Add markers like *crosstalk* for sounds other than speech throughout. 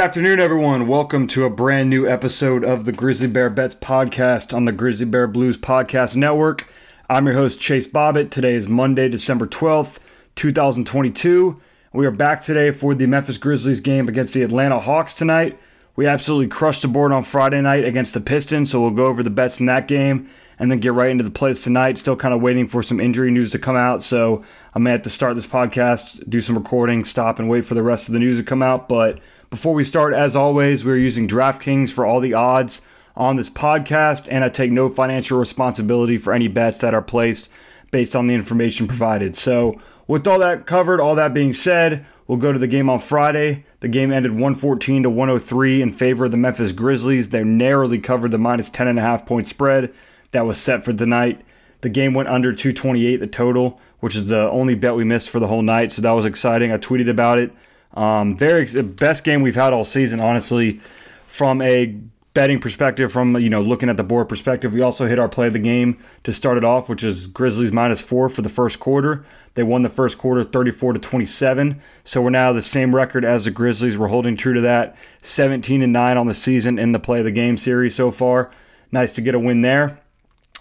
Good afternoon, everyone. Welcome to a brand new episode of the Grizzly Bear Bets podcast on the Grizzly Bear Blues Podcast Network. I'm your host, Chase Bobbitt. Today is Monday, December 12th, 2022. We are back today for the Memphis Grizzlies game against the Atlanta Hawks tonight. We absolutely crushed the board on Friday night against the Pistons, so we'll go over the bets in that game and then get right into the plays tonight. Still kind of waiting for some injury news to come out, so I may have to start this podcast, do some recording, stop, and wait for the rest of the news to come out. But before we start, as always, we're using DraftKings for all the odds on this podcast, and I take no financial responsibility for any bets that are placed based on the information provided. So, with all that covered, all that being said, we'll go to the game on Friday. The game ended 114 to 103 in favor of the Memphis Grizzlies. They narrowly covered the minus 10 and a half point spread that was set for tonight. The game went under 228 the total, which is the only bet we missed for the whole night. So that was exciting. I tweeted about it. Um, very best game we've had all season, honestly, from a betting perspective, from you know looking at the board perspective. We also hit our play of the game to start it off, which is Grizzlies minus four for the first quarter. They won the first quarter 34 to 27. So we're now the same record as the Grizzlies. We're holding true to that. 17 and 9 on the season in the play of the game series so far. Nice to get a win there.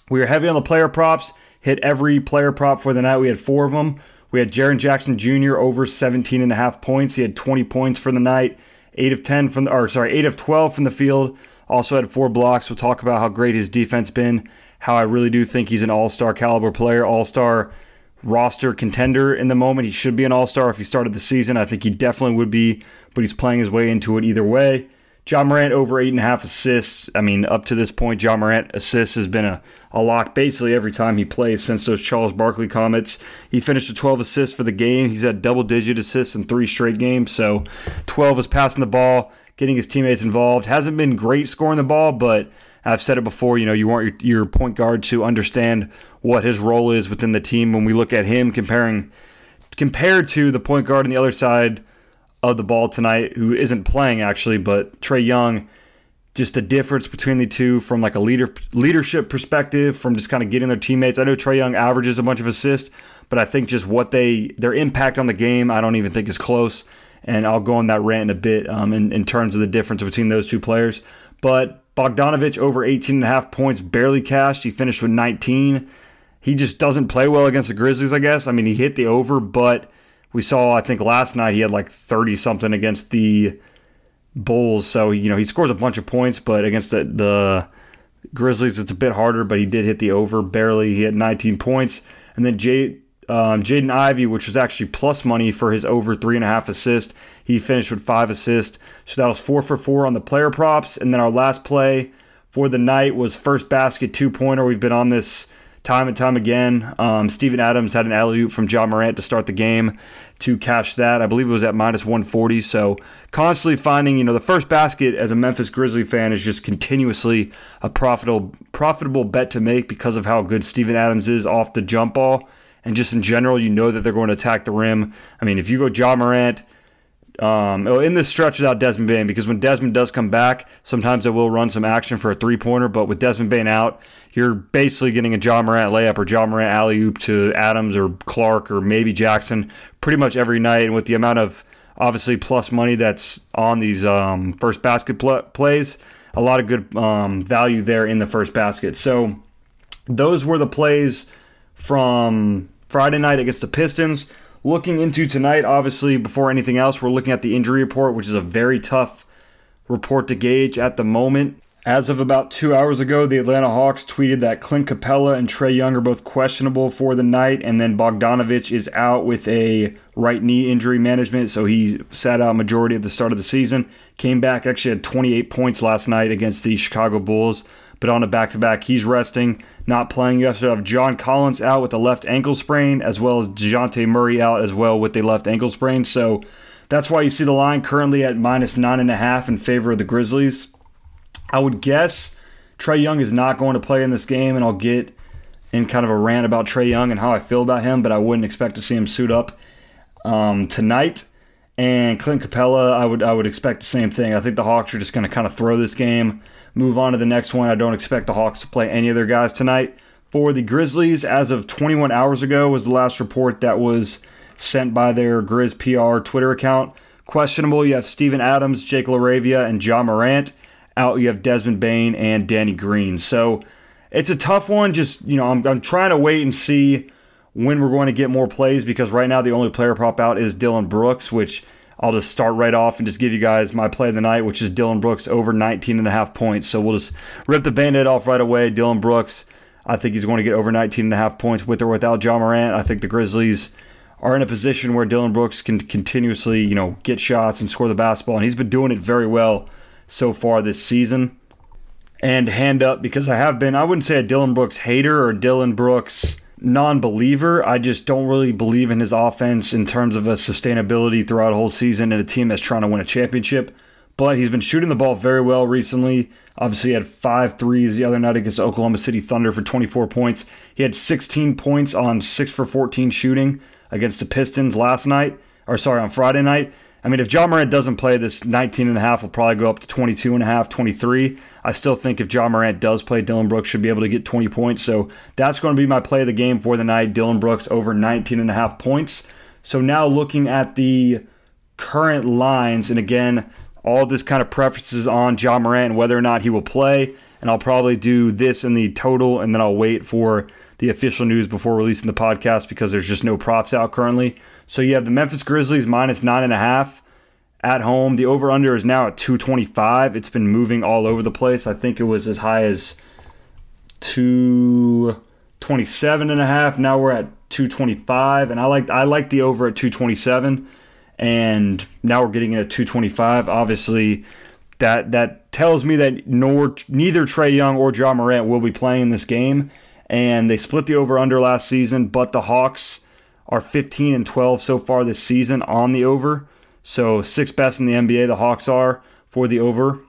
We were heavy on the player props. Hit every player prop for the night. We had four of them. We had Jaren Jackson Jr. over 17 and a half points. He had 20 points for the night, 8 of 10 from the or sorry, 8 of 12 from the field. Also had four blocks. We'll talk about how great his defense been, how I really do think he's an all-star caliber player, all-star roster contender in the moment. He should be an all-star if he started the season. I think he definitely would be, but he's playing his way into it either way. Ja Morant over eight and a half assists. I mean, up to this point, Ja Morant assists has been a, a lock basically every time he plays since those Charles Barkley comments. He finished with 12 assists for the game. He's had double digit assists in three straight games. So 12 is passing the ball, getting his teammates involved. Hasn't been great scoring the ball, but I've said it before, you know, you want your, your point guard to understand what his role is within the team. When we look at him comparing compared to the point guard on the other side of the ball tonight, who isn't playing actually, but Trae Young. Just a difference between the two from like a leader leadership perspective, from just kind of getting their teammates. I know Trae Young averages a bunch of assists, but I think just what they their impact on the game, I don't even think is close. And I'll go on that rant in a bit um, in, in terms of the difference between those two players. But Bogdanovic over 18 and a half points, barely cashed. He finished with 19. He just doesn't play well against the Grizzlies, I guess. I mean, he hit the over, but we saw, I think last night he had like 30 something against the Bulls. So, you know, he scores a bunch of points, but against the, the Grizzlies, it's a bit harder, but he did hit the over barely. He had 19 points. And then Jay, um, Jaden Ivey, which was actually plus money for his over three and a half assist, he finished with five assists. So that was four for four on the player props. And then our last play for the night was first basket two pointer. We've been on this time and time again. Um, Steven Adams had an alley oop from Ja Morant to start the game to cash that. I believe it was at minus 140. So constantly finding, you know, the first basket as a Memphis Grizzly fan is just continuously a profitable profitable bet to make because of how good Steven Adams is off the jump ball. And just in general, you know that they're going to attack the rim. I mean, if you go Ja Morant, um, oh, in this stretch without Desmond Bane, because when Desmond does come back, sometimes I will run some action for a three pointer. But with Desmond Bane out, you're basically getting a Ja Morant layup or Ja Morant alley oop to Adams or Clarke or maybe Jackson pretty much every night. And with the amount of obviously plus money that's on these um, first basket pl- plays, a lot of good um, value there in the first basket. So those were the plays from Friday night against the Pistons. Looking into tonight, obviously, before anything else, we're looking at the injury report, which is a very tough report to gauge at the moment. As of about two hours ago, the Atlanta Hawks tweeted that Clint Capela and Trae Young are both questionable for the night, and then Bogdanovic is out with a right knee injury management, so he sat out majority of the start of the season. Came back, actually had 28 points last night against the Chicago Bulls, but on a back to back, he's resting not playing. You also have John Collins out with a left ankle sprain, as well as DeJounte Murray out as well with a left ankle sprain. So that's why you see the line currently at minus nine and a half in favor of the Grizzlies. I would guess Trae Young is not going to play in this game, and I'll get in kind of a rant about Trae Young and how I feel about him, but I wouldn't expect to see him suit up um, tonight. And Clint Capela, I would I would expect the same thing. I think the Hawks are just going to kind of throw this game move on to the next one. I don't expect the Hawks to play any of their guys tonight. For the Grizzlies, as of 21 hours ago, was the last report that was sent by their Grizz PR Twitter account. Questionable, you have Steven Adams, Jake LaRavia, and Ja Morant. Out, you have Desmond Bane and Danny Green. So it's a tough one. Just, you know, I'm, I'm trying to wait and see when we're going to get more plays because right now the only player prop out is Dillon Brooks, which I'll just start right off and just give you guys my play of the night, which is Dillon Brooks over 19 and a half points. So we'll just rip the band-aid off right away. Dillon Brooks, I think he's going to get over 19 and a half points with or without Ja Morant. I think the Grizzlies are in a position where Dillon Brooks can continuously, you know, get shots and score the basketball, and he's been doing it very well so far this season. And hand up because I have been, I wouldn't say a Dillon Brooks hater or Dillon Brooks non-believer. I just don't really believe in his offense in terms of a sustainability throughout a whole season and a team that's trying to win a championship. But he's been shooting the ball very well recently. Obviously, he had five threes the other night against Oklahoma City Thunder for 24 points. He had 16 points on 6 for 14 shooting against the Pistons last night, or sorry, on Friday night. I mean, if Ja Morant doesn't play, this 19 and a half will probably go up to 22 and a half, 23. I still think if Ja Morant does play, Dillon Brooks should be able to get 20 points. So that's going to be my play of the game for the night. Dillon Brooks over 19 and a half points. So now looking at the current lines, and again, all this kind of preferences on Ja Morant and whether or not he will play. And I'll probably do this in the total, and then I'll wait for the official news before releasing the podcast because there's just no props out currently. So you have the Memphis Grizzlies minus nine and a half at home. The over under is now at 225. It's been moving all over the place. I think it was as high as 227 and a half. Now we're at 225 and I like I like the over at 227 and now we're getting it at 225. Obviously that that tells me that nor neither Trae Young or Ja Morant will be playing this game and they split the over under last season, but the Hawks are 15 and 12 so far this season on the over. So sixth best in the NBA, the Hawks are for the over.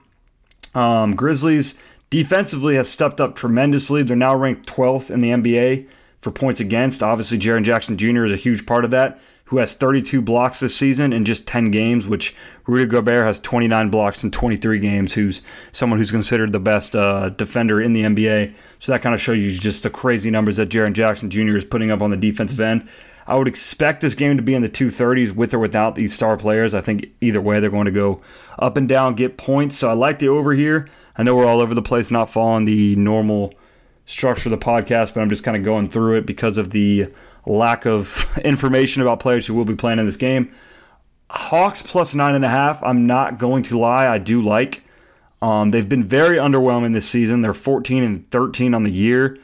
Um, Grizzlies defensively has stepped up tremendously. They're now ranked 12th in the NBA for points against. Obviously, Jaren Jackson Jr. is a huge part of that, who has 32 blocks this season in just 10 games, which Rudy Gobert has 29 blocks in 23 games, who's someone who's considered the best uh, defender in the NBA. So that kind of shows you just the crazy numbers that Jaren Jackson Jr. is putting up on the defensive end. I would expect this game to be in the 230s with or without these star players. I think either way they're going to go up and down, get points. So I like the over here. I know we're all over the place, not following the normal structure of the podcast, but I'm just kind of going through it because of the lack of *laughs* information about players who will be playing in this game. Hawks plus nine and a half. I'm not going to lie, I do like. Um, they've been very underwhelming this season. They're 14 and 13 on the year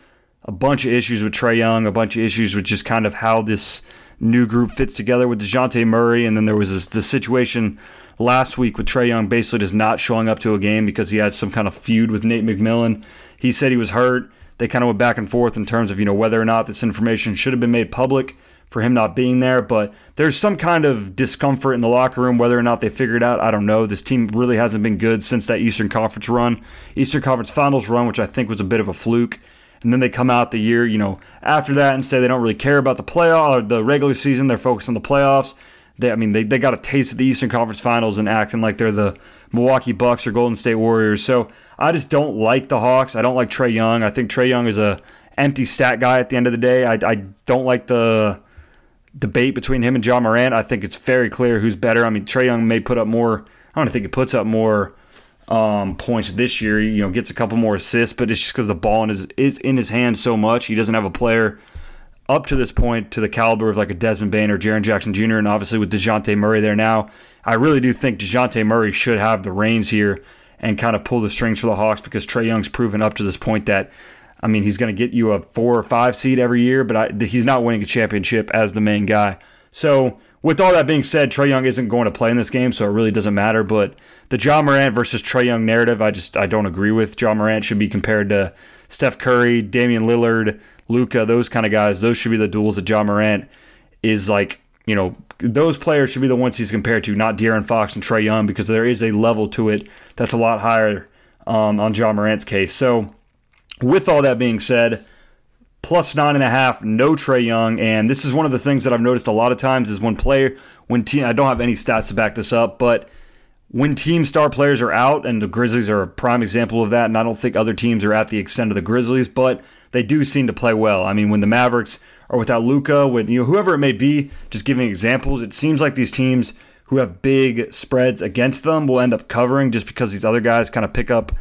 a bunch of issues with Trae Young, a bunch of issues with just kind of how this new group fits together with DeJounte Murray. And then there was this, this situation last week with Trae Young basically just not showing up to a game because he had some kind of feud with Nate McMillan. He said he was hurt. They kind of went back and forth in terms of, you know, whether or not this information should have been made public for him not being there. But there's some kind of discomfort in the locker room, whether or not they figured out. I don't know. This team really hasn't been good since that Eastern Conference run, Eastern Conference Finals run, which I think was a bit of a fluke and then they come out the year, you know, after that and say they don't really care about the playoff or the regular season. They're focused on the playoffs. They, I mean, they, they got a taste of the Eastern Conference Finals and acting like they're the Milwaukee Bucks or Golden State Warriors. So I just don't like the Hawks. I don't like Trae Young. I think Trae Young is a empty stat guy at the end of the day. I, I don't like the debate between him and Ja Morant. I think it's very clear who's better. I mean, Trae Young may put up more. I don't think he puts up more um, points this year. You know, gets a couple more assists, but it's just because the ball in his, is in his hand so much. He doesn't have a player up to this point to the caliber of like a Desmond Bane or Jaren Jackson Jr. And obviously with Dejounte Murray there now, I really do think Dejounte Murray should have the reins here and kind of pull the strings for the Hawks because Trae Young's proven up to this point that. I mean, he's going to get you a four or five seed every year, but I, he's not winning a championship as the main guy. So with all that being said, Trae Young isn't going to play in this game, so it really doesn't matter. But the Ja Morant versus Trae Young narrative, I just I don't agree with. Ja Morant should be compared to Steph Curry, Damian Lillard, Luka, those kind of guys. Those should be the duels that Ja Morant is like. You know, those players should be the ones he's compared to, not De'Aaron Fox and Trae Young, because there is a level to it that's a lot higher um, on Ja Morant's case. So, with all that being said, plus nine and a half, no Trae Young. And this is one of the things that I've noticed a lot of times is when player, when team, I don't have any stats to back this up, but when team star players are out, and the Grizzlies are a prime example of that, and I don't think other teams are at the extent of the Grizzlies, but they do seem to play well. I mean, when the Mavericks are without Luka, with you know whoever it may be, just giving examples, it seems like these teams who have big spreads against them will end up covering just because these other guys kind of pick up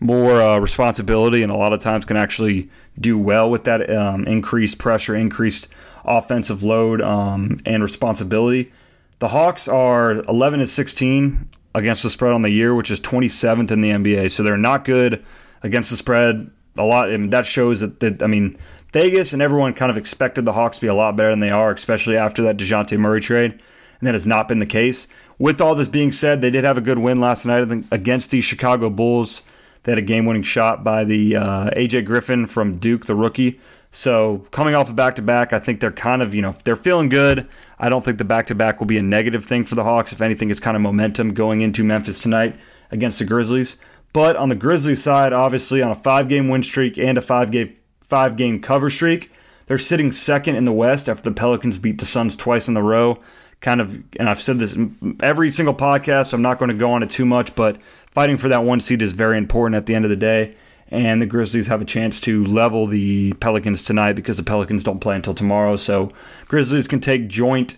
more uh, responsibility and a lot of times can actually do well with that um, increased pressure, increased offensive load, um, and responsibility. The Hawks are 11 and 16 against the spread on the year, which is 27th in the NBA. So they're not good against the spread. A lot, and that shows that, that I mean, Vegas and everyone kind of expected the Hawks to be a lot better than they are, especially after that Dejounte Murray trade, and that has not been the case. With all this being said, they did have a good win last night against the Chicago Bulls. They had a game-winning shot by the uh, AJ Griffin from Duke, the rookie. So coming off a back-to-back, I think they're kind of you know they're feeling good. I don't think the back-to-back will be a negative thing for the Hawks. If anything, it's kind of momentum going into Memphis tonight against the Grizzlies. But on the Grizzlies side, obviously on a five-game win streak and a five-game five-game cover streak, they're sitting second in the West after the Pelicans beat the Suns twice in a row kind of, and I've said this every single podcast, so I'm not going to go on it too much, but fighting for that one seed is very important at the end of the day. And the Grizzlies have a chance to level the Pelicans tonight because the Pelicans don't play until tomorrow. So Grizzlies can take joint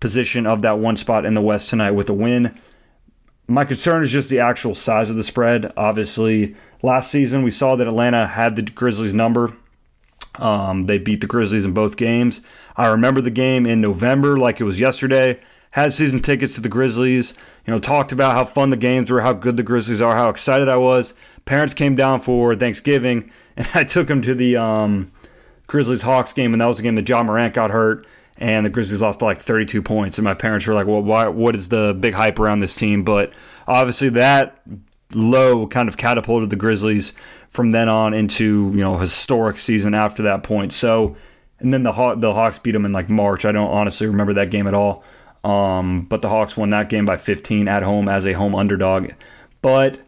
position of that one spot in the West tonight with a win. My concern is just the actual size of the spread. Obviously, last season we saw that Atlanta had the Grizzlies number um, they beat the Grizzlies in both games. I remember the game in November like it was yesterday. Had season tickets to the Grizzlies. You know, talked about how fun the games were, how good the Grizzlies are, how excited I was. Parents came down for Thanksgiving, *laughs* and I took them to the um, Grizzlies Hawks game, and that was the game that Ja Morant got hurt, and the Grizzlies lost by like 32 points. And my parents were like, "Well, why? What is the big hype around this team?" But obviously, that low kind of catapulted the Grizzlies from then on into you know historic season after that point. So, and then the Haw- the Hawks beat them in like March. I don't honestly remember that game at all. Um, but the Hawks won that game by 15 at home as a home underdog. But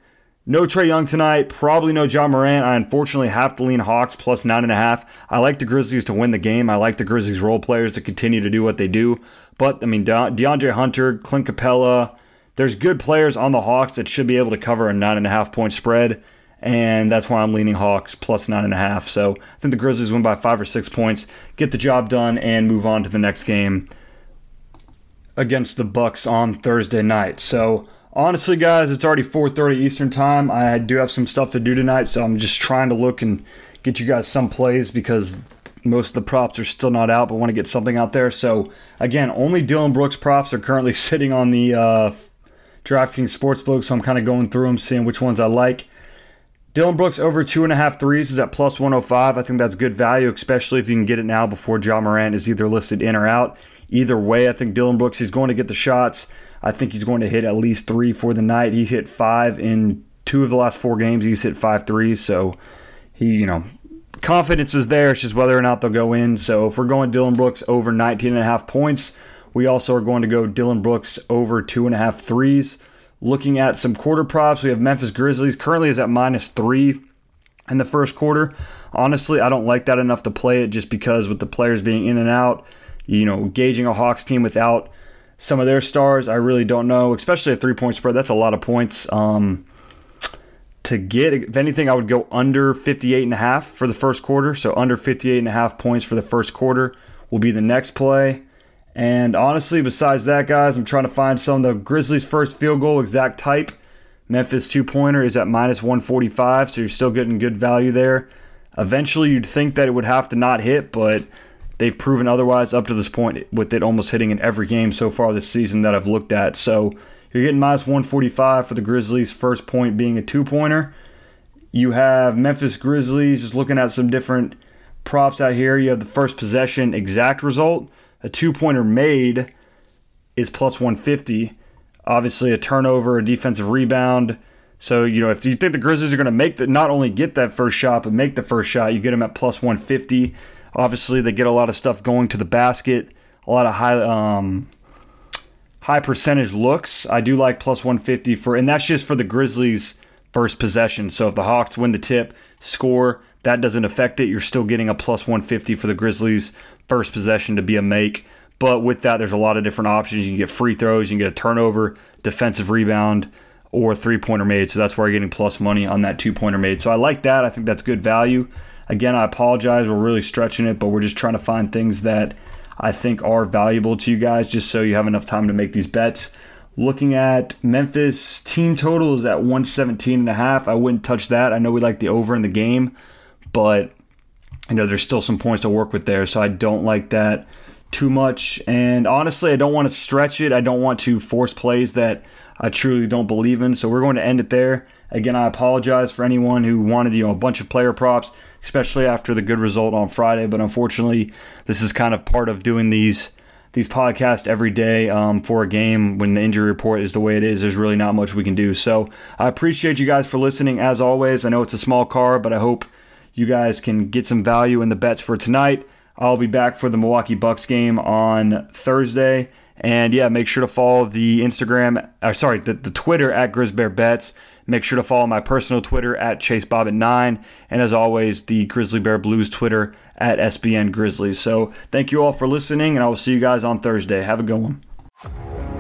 no Trae Young tonight. Probably no Ja Morant. I unfortunately have to lean Hawks plus nine and a half. I like the Grizzlies to win the game. I like the Grizzlies role players to continue to do what they do. But I mean, De- DeAndre Hunter, Clint Capela. There's good players on the Hawks that should be able to cover a nine and a half point spread and that's why I'm leaning Hawks plus nine and a half. So I think the Grizzlies win by five or six points, get the job done, and move on to the next game against the Bucks on Thursday night. So honestly, guys, it's already 4:30 Eastern time. I do have some stuff to do tonight, so I'm just trying to look and get you guys some plays because most of the props are still not out, but want to get something out there. So again, only Dillon Brooks props are currently *laughs* sitting on the uh, DraftKings Sportsbook, so I'm kind of going through them, seeing which ones I like. Dillon Brooks over two and a half threes is at plus 105. I think that's good value, especially if you can get it now before Ja Morant is either listed in or out. Either way, I think Dillon Brooks, he's going to get the shots. I think he's going to hit at least three for the night. He's hit five in two of the last four games. He's hit five threes. So he, you know, confidence is there. It's just whether or not they'll go in. So if we're going Dillon Brooks over 19 and a half points, we also are going to go Dillon Brooks over two and a half threes. Looking at some quarter props, we have Memphis Grizzlies currently is at minus three in the first quarter. Honestly, I don't like that enough to play it just because with the players being in and out, you know, gauging a Hawks team without some of their stars, I really don't know. Especially a three point spread, that's a lot of points. Um, to get, if anything, I would go under 58 and a half for the first quarter. So under 58 and a half points for the first quarter will be the next play. And honestly, besides that, guys, I'm trying to find some of the Grizzlies' first field goal exact type. Memphis two pointer is at minus 145, so you're still getting good value there. Eventually, you'd think that it would have to not hit, but they've proven otherwise up to this point with it almost hitting in every game so far this season that I've looked at. So you're getting minus 145 for the Grizzlies' first point being a two pointer. You have Memphis Grizzlies just looking at some different props out here. You have the first possession exact result a two pointer made is plus 150. Obviously, a turnover, a defensive rebound. So, you know, if you think the Grizzlies are going to make the, not only get that first shot, but make the first shot, you get them at plus 150. Obviously, they get a lot of stuff going to the basket, a lot of high, um, high percentage looks. I do like plus 150 for, and that's just for the Grizzlies' first possession. So if the Hawks win the tip, score, that doesn't affect it. You're still getting a plus 150 for the Grizzlies' first possession to be a make. But with that, there's a lot of different options. You can get free throws, you can get a turnover, defensive rebound, or three pointer made. So that's where you're getting plus money on that two pointer made. So I like that. I think that's good value. Again, I apologize. We're really stretching it, but we're just trying to find things that I think are valuable to you guys just so you have enough time to make these bets. Looking at Memphis team totals at 117 and a half, I wouldn't touch that. I know we like the over in the game, but you know there's still some points to work with there, so I don't like that too much. And honestly, I don't want to stretch it. I don't want to force plays that I truly don't believe in. So we're going to end it there. Again, I apologize for anyone who wanted you know a bunch of player props, especially after the good result on Friday. But unfortunately, this is kind of part of doing these these podcasts every day um, for a game when the injury report is the way it is. There's really not much we can do. So I appreciate you guys for listening as always. I know it's a small car, but I hope you guys can get some value in the bets for tonight. I'll be back for the Milwaukee Bucks game on Thursday. And yeah, make sure to follow the Instagram, or sorry, the, the Twitter at GrizzBear Bets. Make sure to follow my personal Twitter at ChaseBobbit9. And as always, the Grizzly Bear Blues Twitter at SBN Grizzlies. So thank you all for listening, and I will see you guys on Thursday. Have a good one.